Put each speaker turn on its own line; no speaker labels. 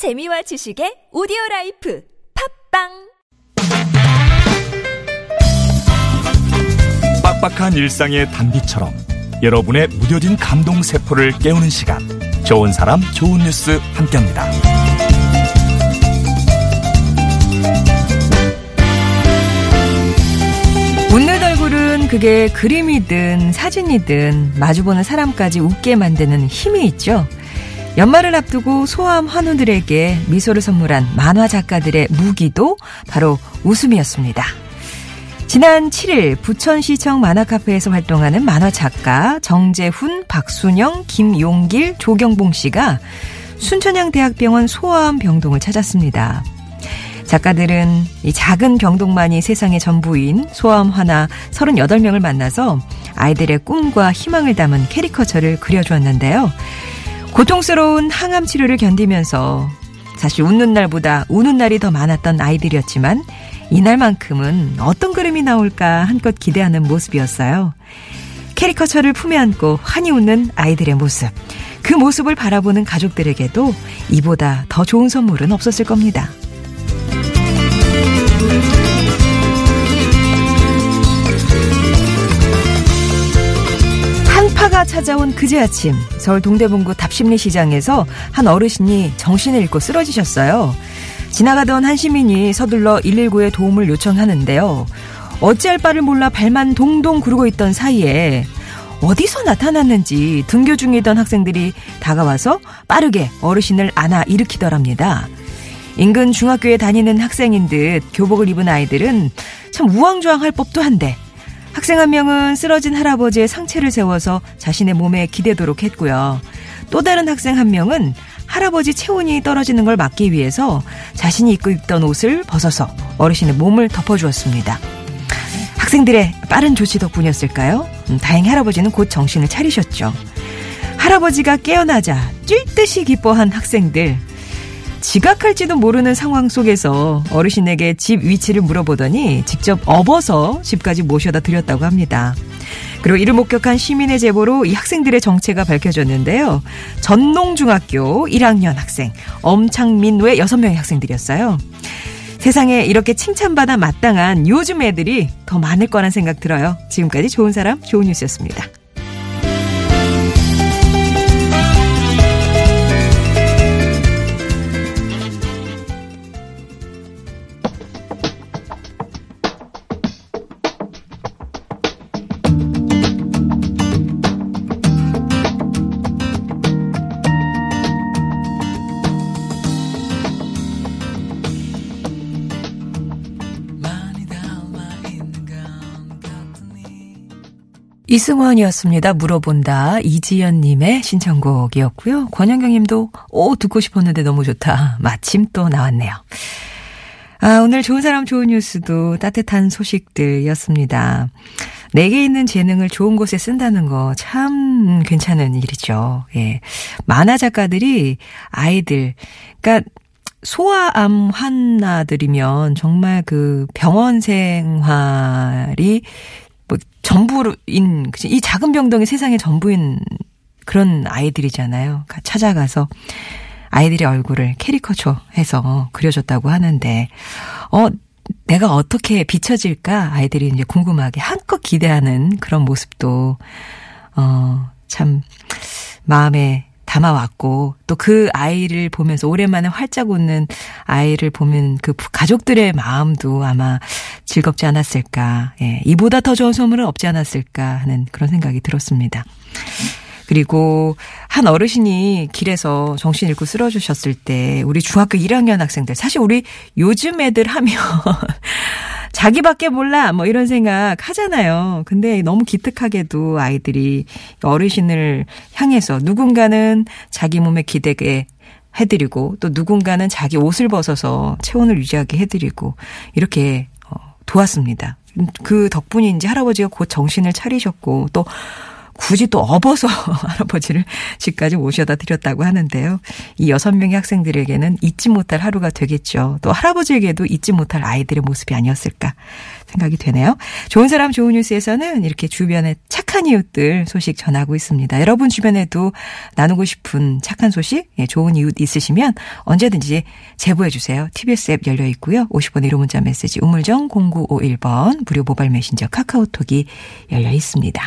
재미와 지식의 오디오 라이프 팟빵
빡빡한 일상의 단비처럼 여러분의 무뎌진 감동 세포를 깨우는 시간 좋은 사람 좋은 뉴스 함께합니다.
웃는 얼굴은 그게 그림이든 사진이든 마주보는 사람까지 웃게 만드는 힘이 있죠. 연말을 앞두고 소아암 환우들에게 미소를 선물한 만화 작가들의 무기도 바로 웃음이었습니다. 지난 7일 부천시청 만화카페에서 활동하는 만화 작가 정재훈, 박순영, 김용길, 조경봉 씨가 순천향대학병원 소아암 병동을 찾았습니다. 작가들은 이 작은 병동만이 세상의 전부인 소아암 하나 38명을 만나서 아이들의 꿈과 희망을 담은 캐리커처를 그려주었는데요. 고통스러운 항암 치료를 견디면서 사실 웃는 날보다 우는 날이 더 많았던 아이들이었지만 이날만큼은 어떤 그림이 나올까 한껏 기대하는 모습이었어요. 캐리커처를 품에 안고 환히 웃는 아이들의 모습. 그 모습을 바라보는 가족들에게도 이보다 더 좋은 선물은 없었을 겁니다. 한파가 찾아온 그제 아침 서울 동대문구 답심리 시장에서 한 어르신이 정신을 잃고 쓰러지셨어요. 지나가던 한 시민이 서둘러 119에 도움을 요청하는데요. 어찌할 바를 몰라 발만 동동 구르고 있던 사이에 어디서 나타났는지 등교 중이던 학생들이 다가와서 빠르게 어르신을 안아 일으키더랍니다. 인근 중학교에 다니는 학생인 듯 교복을 입은 아이들은 참 우왕좌왕할 법도 한데 학생 한 명은 쓰러진 할아버지의 상체를 세워서 자신의 몸에 기대도록 했고요. 또 다른 학생 한 명은 할아버지 체온이 떨어지는 걸 막기 위해서 자신이 입고 있던 옷을 벗어서 어르신의 몸을 덮어주었습니다. 학생들의 빠른 조치 덕분이었을까요? 음, 다행히 할아버지는 곧 정신을 차리셨죠. 할아버지가 깨어나자 뛸 듯이 기뻐한 학생들. 지각할지도 모르는 상황 속에서 어르신에게 집 위치를 물어보더니 직접 업어서 집까지 모셔다 드렸다고 합니다. 그리고 이를 목격한 시민의 제보로 이 학생들의 정체가 밝혀졌는데요. 전농중학교 1학년 학생 엄창민 외 6명의 학생들이었어요. 세상에 이렇게 칭찬받아 마땅한 요즘 애들이 더 많을 거란 생각 들어요. 지금까지 좋은 사람, 좋은 뉴스였습니다. 이승원이었습니다. 물어본다. 이지연님의 신청곡이었고요. 권영경님도 오 듣고 싶었는데 너무 좋다. 마침 또 나왔네요. 아 오늘 좋은 사람 좋은 뉴스도 따뜻한 소식들이었습니다. 내게 있는 재능을 좋은 곳에 쓴다는 거 참 괜찮은 일이죠. 예. 만화 작가들이 아이들, 그러니까 소아암 환자들이면 정말 그 병원 생활이 뭐 전부인 이 작은 병동이 세상의 전부인 그런 아이들이잖아요. 찾아가서 아이들의 얼굴을 캐리커처해서 그려줬다고 하는데 어 내가 어떻게 비춰질까 아이들이 이제 궁금하게 한껏 기대하는 그런 모습도 어참 마음에 담아왔고 또 그 아이를 보면서 오랜만에 활짝 웃는 아이를 보면 그 가족들의 마음도 아마 즐겁지 않았을까. 예, 이보다 더 좋은 선물은 없지 않았을까 하는 그런 생각이 들었습니다. 그리고 한 어르신이 길에서 정신 잃고 쓰러주셨을 때 우리 중학교 1학년 학생들 사실 우리 요즘 애들 하면 자기밖에 몰라 뭐 이런 생각 하잖아요. 근데 너무 기특하게도 아이들이 어르신을 향해서 누군가는 자기 몸에 기대게 해드리고 또 누군가는 자기 옷을 벗어서 체온을 유지하게 해드리고 이렇게 어, 도왔습니다. 그 덕분인지 할아버지가 곧 정신을 차리셨고 또 굳이 또 업어서 할아버지를 집까지 모셔다 드렸다고 하는데요. 이 여섯 명의 학생들에게는 잊지 못할 하루가 되겠죠. 또 할아버지에게도 잊지 못할 아이들의 모습이 아니었을까 생각이 되네요. 좋은 사람 좋은 뉴스에서는 이렇게 주변에 착한 이웃들 소식 전하고 있습니다. 여러분 주변에도 나누고 싶은 착한 소식, 예, 좋은 이웃 있으시면 언제든지 제보해 주세요. TBS 앱 열려 있고요. 50번 1호 문자 메시지 우물정 0951번 무료 모바일 메신저 카카오톡이 열려 있습니다.